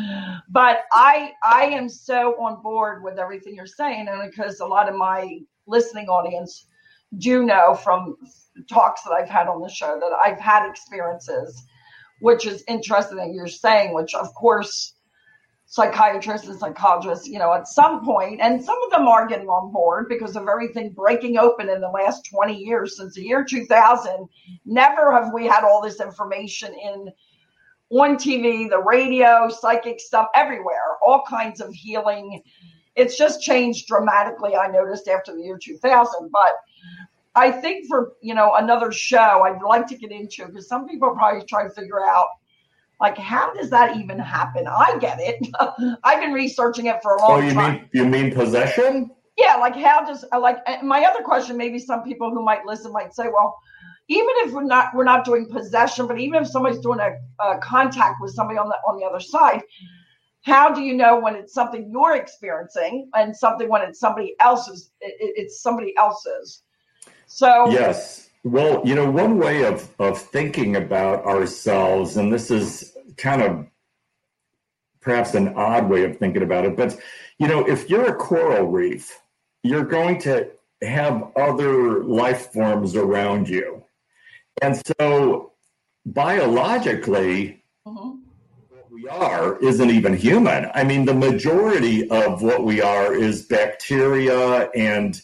but I I am so on board with everything you're saying, and because a lot of my listening audience do know from talks that I've had on the show that I've had experiences, which is interesting that you're saying, which of course psychiatrists and psychologists, you know, at some point, and some of them are getting on board because of everything breaking open in the last 20 years since the year 2000. Never have we had all this information in on TV, the radio, psychic stuff everywhere, all kinds of healing. It's just changed dramatically, I noticed after the year 2000. But I think for, you know, another show I'd like to get into because some people are probably try to figure out Like, how does that even happen? I get it. I've been researching it for a long time. oh, you time. mean you mean possession? Yeah, like how does uh, like uh, my other question? Maybe some people who might listen might say, well, even if we're not we're not doing possession, but even if somebody's doing a, a contact with somebody on the on the other side, how do you know when it's something you're experiencing and something when it's somebody else's? It, it's somebody else's. So yes, well, you know, one way of of thinking about ourselves, and this is kind of perhaps an odd way of thinking about it, but you know, if you're a coral reef, you're going to have other life forms around you and so biologically, mm-hmm. what we are isn't even human. I mean, the majority of what we are is bacteria and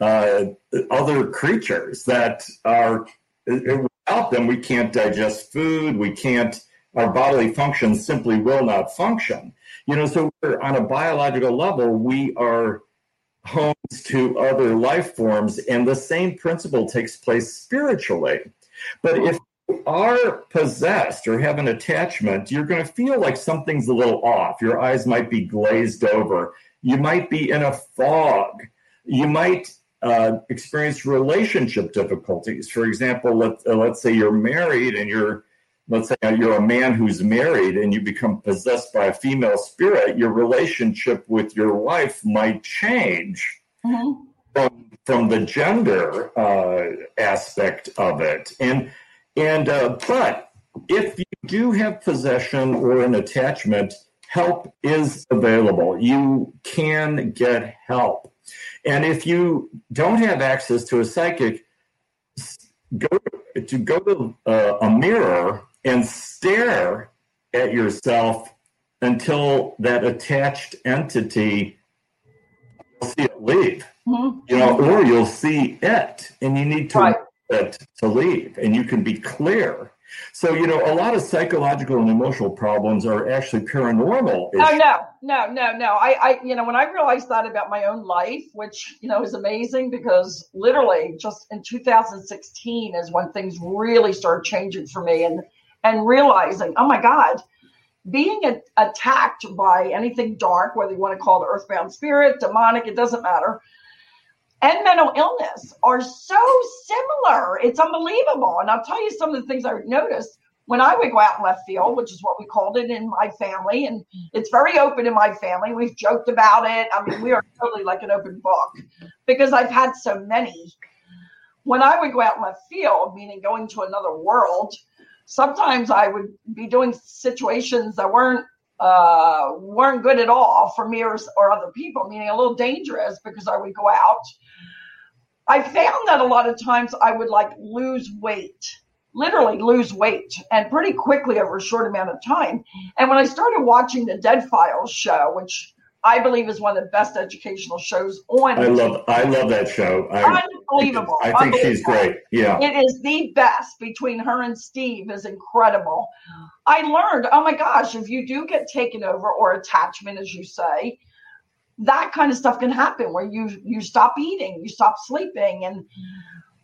uh, other creatures that are, without them, we can't digest food, we can't, our bodily functions simply will not function. You know, so on a biological level, we are homes to other life forms, and the same principle takes place spiritually. But if you are possessed or have an attachment, you're going to feel like something's a little off. Your eyes might be glazed over. You might be in a fog. You might uh, experience relationship difficulties. For example, let, uh, let's say you're married and you're, let's say you're a man who's married and you become possessed by a female spirit, your relationship with your wife might change. Mm-hmm. From from the gender uh, aspect of it. And and uh, but if you do have possession or an attachment, help is available. You can get help. And if you don't have access to a psychic, go to go to uh, a mirror and stare at yourself until that attached entity will see it leave. Mm-hmm. You know, or you'll see it, and you need to right. it to leave, and you can be clear. So, you know, a lot of psychological and emotional problems are actually paranormal. Oh no, no, no, no. I, I, you know, when I realized that about my own life, which you know is amazing because literally just in 2016 is when things really started changing for me, and and realizing, oh my God, being a, attacked by anything dark, whether you want to call it earthbound spirit, demonic, it doesn't matter, and mental illness are so similar. It's unbelievable. And I'll tell you some of the things I noticed when I would go out in left field, which is what we called it in my family, and it's very open in my family. We've joked about it. I mean, we are totally like an open book because I've had so many. When I would go out in left field, meaning going to another world, sometimes I would be doing situations that weren't uh, weren't good at all for me or, or other people, meaning a little dangerous because I would go out. I found that a lot of times I would like lose weight, literally lose weight, and pretty quickly over a short amount of time. And when I started watching the Dead Files show, which I believe is one of the best educational shows on. I love I love that show. I, Unbelievable. I think Unbelievable. she's great. Yeah. It is the best between her and Steve is incredible. I learned, oh my gosh, if you do get taken over or attachment, as you say, that kind of stuff can happen where you you stop eating, you stop sleeping, and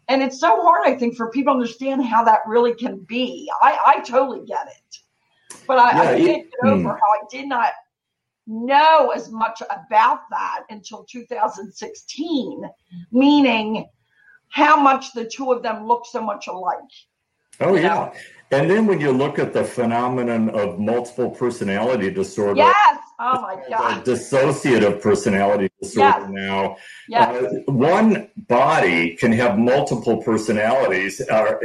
and it's so hard, I think, for people to understand how that really can be. I, I totally get it. But I, yeah, I can't get over mm. how I did not know as much about that until 2016, meaning how much the two of them look so much alike. Oh, yeah. Know? And then when you look at the phenomenon of multiple personality disorder, yes, oh my god, dissociative personality disorder yes. now. Yes. Uh, one body can have multiple personalities uh,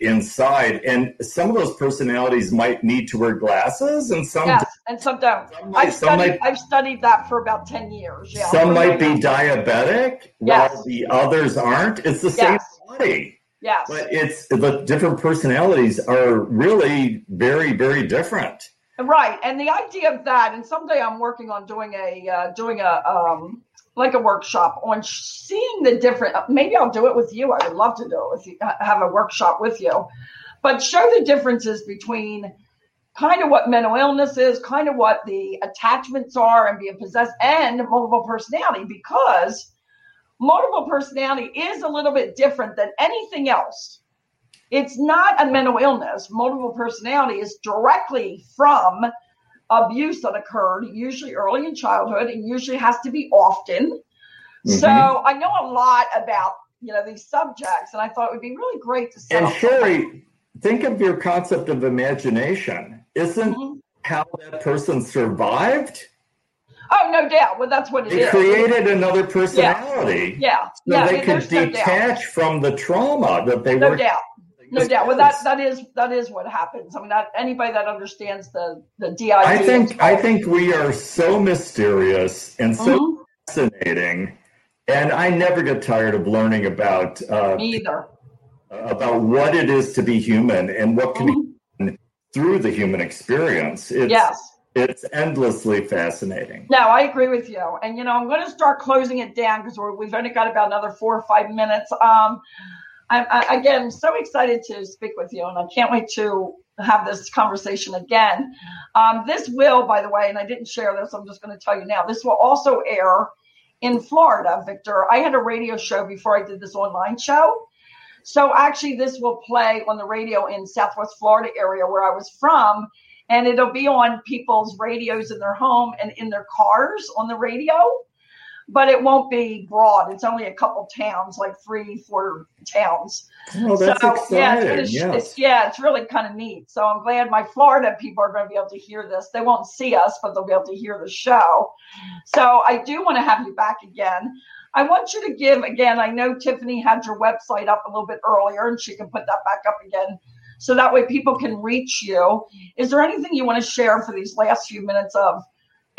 inside, and some of those personalities might need to wear glasses, and some yes, and some don't. Some might, I've, studied, might, I've studied that for about ten years. Yeah, some might be diabetic, yes. while the others aren't. It's the same body. Yes. But it's the different personalities are really very, very different. Right. And the idea of that, and someday I'm working on doing a uh, doing a um, like a workshop on seeing the different. Maybe I'll do it with you. I would love to do it with you. Have a workshop with you, but show the differences between kind of what mental illness is, kind of what the attachments are, and being possessed, and multiple personality because multiple personality is a little bit different than anything else. It's not a mental illness. Multiple personality is directly from abuse that occurred, usually early in childhood, and usually has to be often. Mm-hmm. So I know a lot about you know these subjects, and I thought it would be really great to. And Sherry, think of your concept of imagination. Isn't mm-hmm. how that person survived? Oh, no doubt. Well, that's what it they created another personality. Yeah. So yeah. they I mean, could detach no from the trauma that they no were. Doubt. No doubt. Well, that that is that is what happens. I mean, that anybody that understands the the DID. I think I think we are so mysterious and so mm-hmm. fascinating, and I never get tired of learning about. Uh, Me either. About what it is to be human and what can mm-hmm. be through the human experience. It's, yes it's endlessly fascinating. No, I agree with you. And, you know, I'm going to start closing it down because we've only got about another four or five minutes. Um, I'm, I, again, so excited to speak with you, and I can't wait to have this conversation again. Um, this will, by the way, and I didn't share this, I'm just going to tell you now, this will also air in Florida, Victor. I had a radio show before I did this online show. So actually, this will play on the radio in Southwest Florida area where I was from and it'll be on people's radios in their home and in their cars on the radio but it won't be broad it's only a couple towns like three four towns oh, that's so exciting. yeah it's, yes. it's, yeah it's really kind of neat so i'm glad my florida people are going to be able to hear this they won't see us but they'll be able to hear the show so i do want to have you back again I want you to give again. I know Tiffany had your website up a little bit earlier, and she can put that back up again so that way people can reach you. Is there anything you want to share for these last few minutes of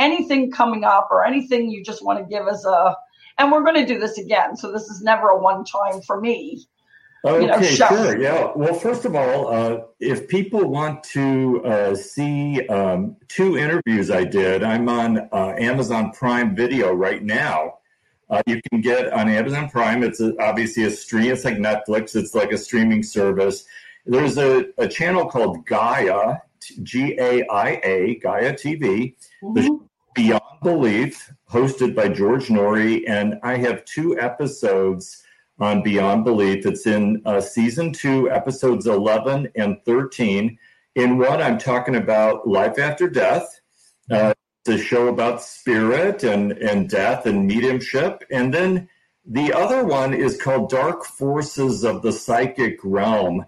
anything coming up or anything you just want to give us a and we're going to do this again so this is never a one time for me. Okay you know, sure yeah well first of all uh, if people want to uh, see um, two interviews i did i'm on uh, amazon prime video right now. Uh, you can get on amazon prime it's a, obviously a stream it's like netflix it's like a streaming service. There's a, a channel called Gaia, G A I A, Gaia TV, mm-hmm. Beyond Belief, hosted by George Noory. And I have two episodes on Beyond Belief. It's in uh, season two, episodes 11 and 13. In one, I'm talking about life after death. Uh, it's a show about spirit and, and death and mediumship. And then the other one is called Dark Forces of the Psychic Realm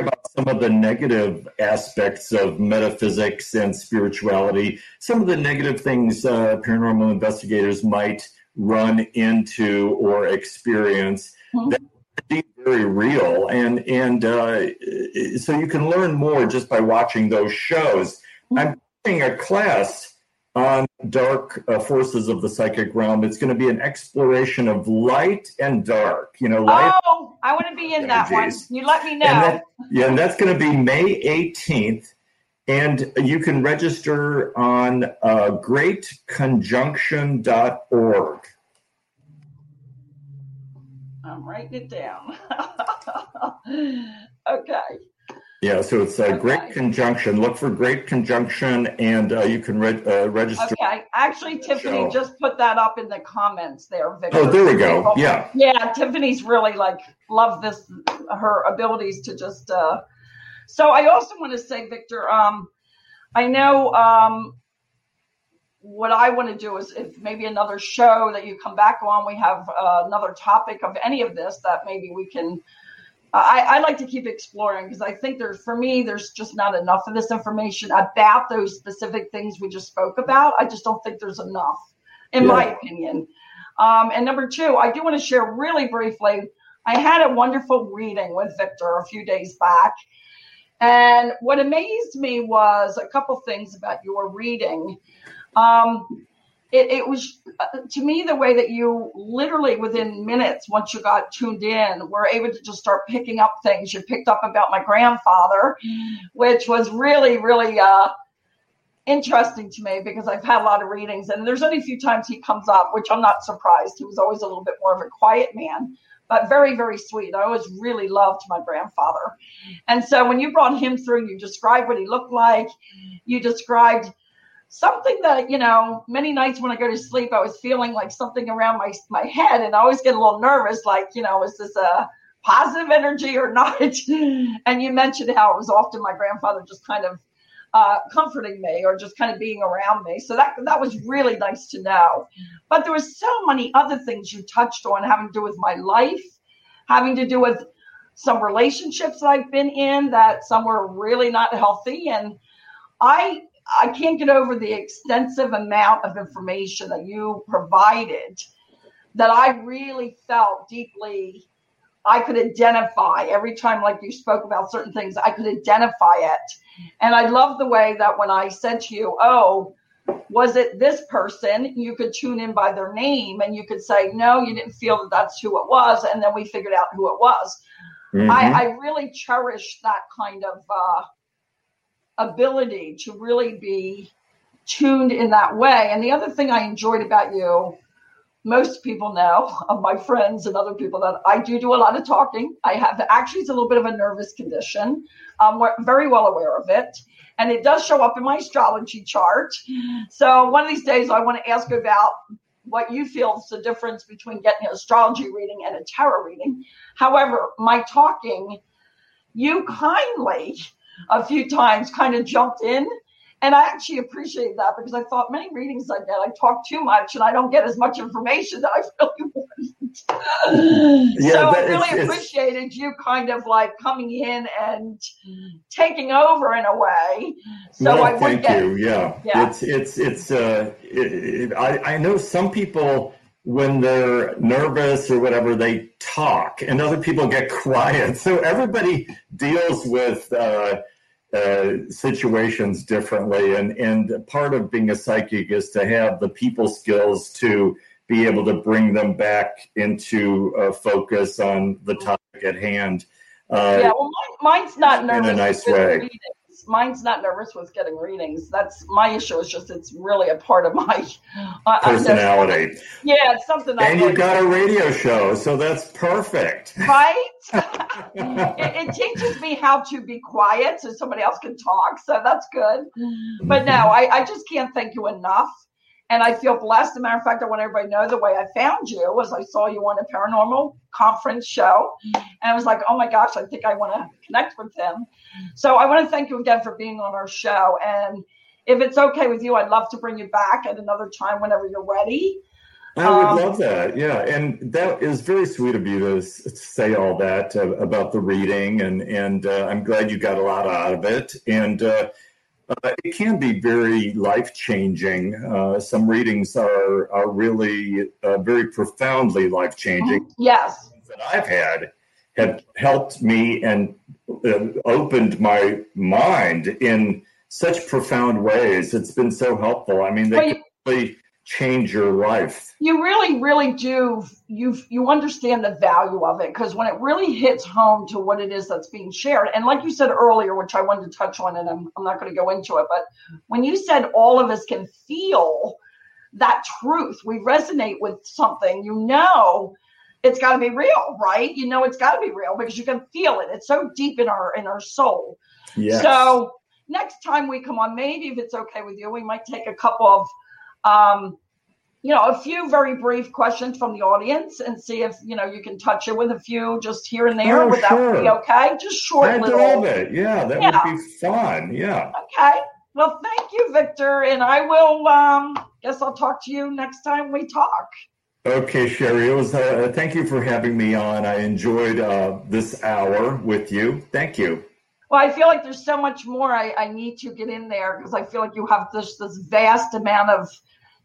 about some of the negative aspects of metaphysics and spirituality, some of the negative things uh, paranormal investigators might run into or experience mm-hmm. that are very real. And and uh, so you can learn more just by watching those shows. Mm-hmm. I'm doing a class on dark uh, forces of the psychic realm. It's going to be an exploration of light and dark. You know, light. Oh, I want to be in energies. that one. You let me know. And that, yeah, and that's going to be May 18th. And you can register on uh, greatconjunction.org. I'm writing it down. okay. Yeah, so it's a okay. great conjunction. Look for great conjunction, and uh, you can re- uh, register. Okay, actually, Tiffany show. just put that up in the comments there. Victor. Oh, there we go. Yeah, yeah. Tiffany's really like love this her abilities to just. Uh... So I also want to say, Victor. Um, I know um, what I want to do is if maybe another show that you come back on, we have uh, another topic of any of this that maybe we can I, I like to keep exploring because I think there's, for me, there's just not enough of this information about those specific things we just spoke about. I just don't think there's enough, in yeah. my opinion. Um, and number two, I do want to share really briefly. I had a wonderful reading with Victor a few days back. And what amazed me was a couple things about your reading. Um, it, it was uh, to me the way that you literally within minutes once you got tuned in were able to just start picking up things. You picked up about my grandfather which was really really uh, interesting to me because i've had a lot of readings. And there's only a few times he comes up which i'm not surprised. He was always a little bit more of a quiet man but very very sweet. I always really loved my grandfather. And so when you brought him through you described what he looked like. You described something that you know many nights when i go to sleep i was feeling like something around my my head and i always get a little nervous like you know is this a positive energy or not. and you mentioned how it was often my grandfather just kind of uh, comforting me or just kind of being around me. So that that was really nice to know. But there was so many other things you touched on having to do with my life, having to do with some relationships that I've been in that some were really not healthy. And I I can't get over the extensive amount of information that you provided that I really felt deeply I could identify every time, like you spoke about certain things, I could identify it. And I love the way that when I said to you, Oh, was it this person? You could tune in by their name and you could say, No, you didn't feel that that's who it was. And then we figured out who it was. Mm-hmm. I, I, really cherish that kind of uh, ability to really be tuned in that way. And the other thing I enjoyed about you most people know of my friends and other people that I do do a lot of talking. I have actually it's a little bit of a nervous condition. I'm very well aware of it, and it does show up in my astrology chart. So one of these days, I want to ask about what you feel is the difference between getting an astrology reading and a tarot reading. However, my talking, you kindly a few times kind of jumped in and I actually appreciate that because I thought many readings I get, I talk too much and I don't get as much information that I really want. yeah, so I really it's, appreciated it's, you kind of like coming in and taking over in a way. So I thank get, you. Yeah. yeah. It's, it's, it's, uh, it, it, I, I know some people, when they're nervous or whatever, they talk, and other people get quiet. So everybody deals with, uh, uh, situations differently. And, and part of being a psychic is to have the people skills to be able to bring them back into uh, focus on the topic at hand. Uh, yeah, well, mine's not nervous. In a nice way mine's not nervous with getting readings. That's my issue. Is just it's really a part of my uh, personality. Yeah, it's something. And you've got a radio show, so that's perfect, right? it, it, teaches me how to be quiet so somebody else can talk. So that's good. But no, I, I just can't thank you enough. And I feel blessed. As a matter of fact, I want everybody to know the way I found you was I saw you on a paranormal conference show. And I was like, oh my gosh, I think I want to connect with them. So I want to thank you again for being on our show. And if it's okay with you, I'd love to bring you back at another time whenever you're ready. I would um, love that. Yeah. And that is very sweet of you to say all that uh, about the reading. And, and uh, I'm glad you got a lot out of it. And, uh, uh, it can be very life changing. Uh, some readings are are really uh, very profoundly life changing. Mm-hmm. Yes, that I've had have helped me and uh, opened my mind in such profound ways. It's been so helpful. I mean, they well, really change your life. You really, really do. You you understand the value of it because when it really hits home to what it is that's being shared, and like you said earlier, which I wanted to touch on, and I'm I'm not going to go into it, but when you said all of us can feel that truth, we resonate with something, you know. It's got to be real, right? You know it's got to be real because you can feel it. It's so deep in our in our soul. Yes. So next time we come on, maybe if it's okay with you, we might take a couple of um, you know, a few very brief questions from the audience and see if, you know, you can touch it with a few just here and there. Oh, would sure. that be okay? Just short I little. love it. Yeah, that yeah. would be fun. Yeah. Okay. Well, thank you, Victor. And I will, um, guess I'll talk to you next time we talk. Okay, Sherry. It was. Uh, thank you for having me on. I enjoyed uh, this hour with you. Thank you. Well, I feel like there's so much more I, I need to get in there because I feel like you have this this vast amount of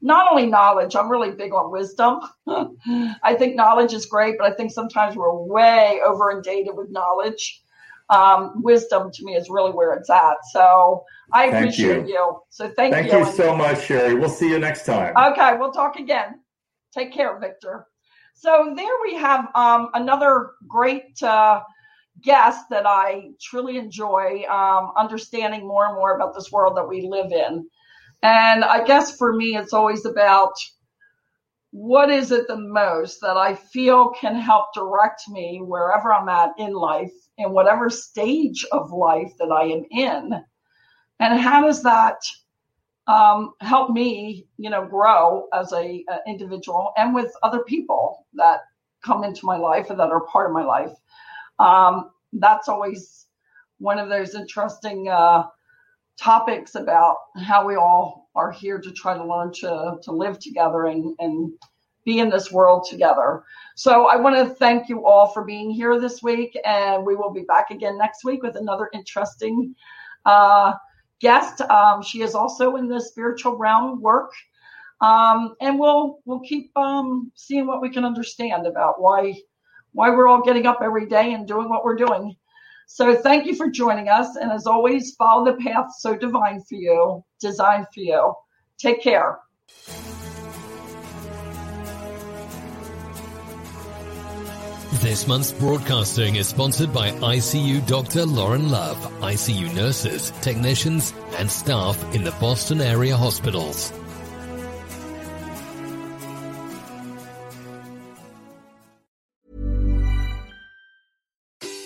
not only knowledge, I'm really big on wisdom. I think knowledge is great, but I think sometimes we're way over inundated with knowledge. Um, wisdom to me is really where it's at. So I appreciate you. you. So thank, thank you. Thank you so much, Sherry. We'll see you next time. Okay, we'll talk again. Take care, Victor. So there we have um, another great uh, guest that I truly enjoy um, understanding more and more about this world that we live in. And I guess for me, it's always about what is it the most that I feel can help direct me wherever I'm at in life, in whatever stage of life that I am in. And how does that um, help me, you know, grow as a, a individual and with other people that come into my life and that are part of my life. Um, that's always one of those interesting uh, topics about how we all are here to try to learn to, to live together and, and be in this world together. So I want to thank you all for being here this week, and we will be back again next week with another interesting uh, guest. Um, she is also in the spiritual realm work, um, and we'll we'll keep um, seeing what we can understand about why why we're all getting up every day and doing what we're doing. So thank you for joining us, and as always, follow the path so divine for you, designed for you. Take care. This month's broadcasting is sponsored by ICU Dr. Lauren Love, ICU nurses, technicians, and staff in the Boston area hospitals.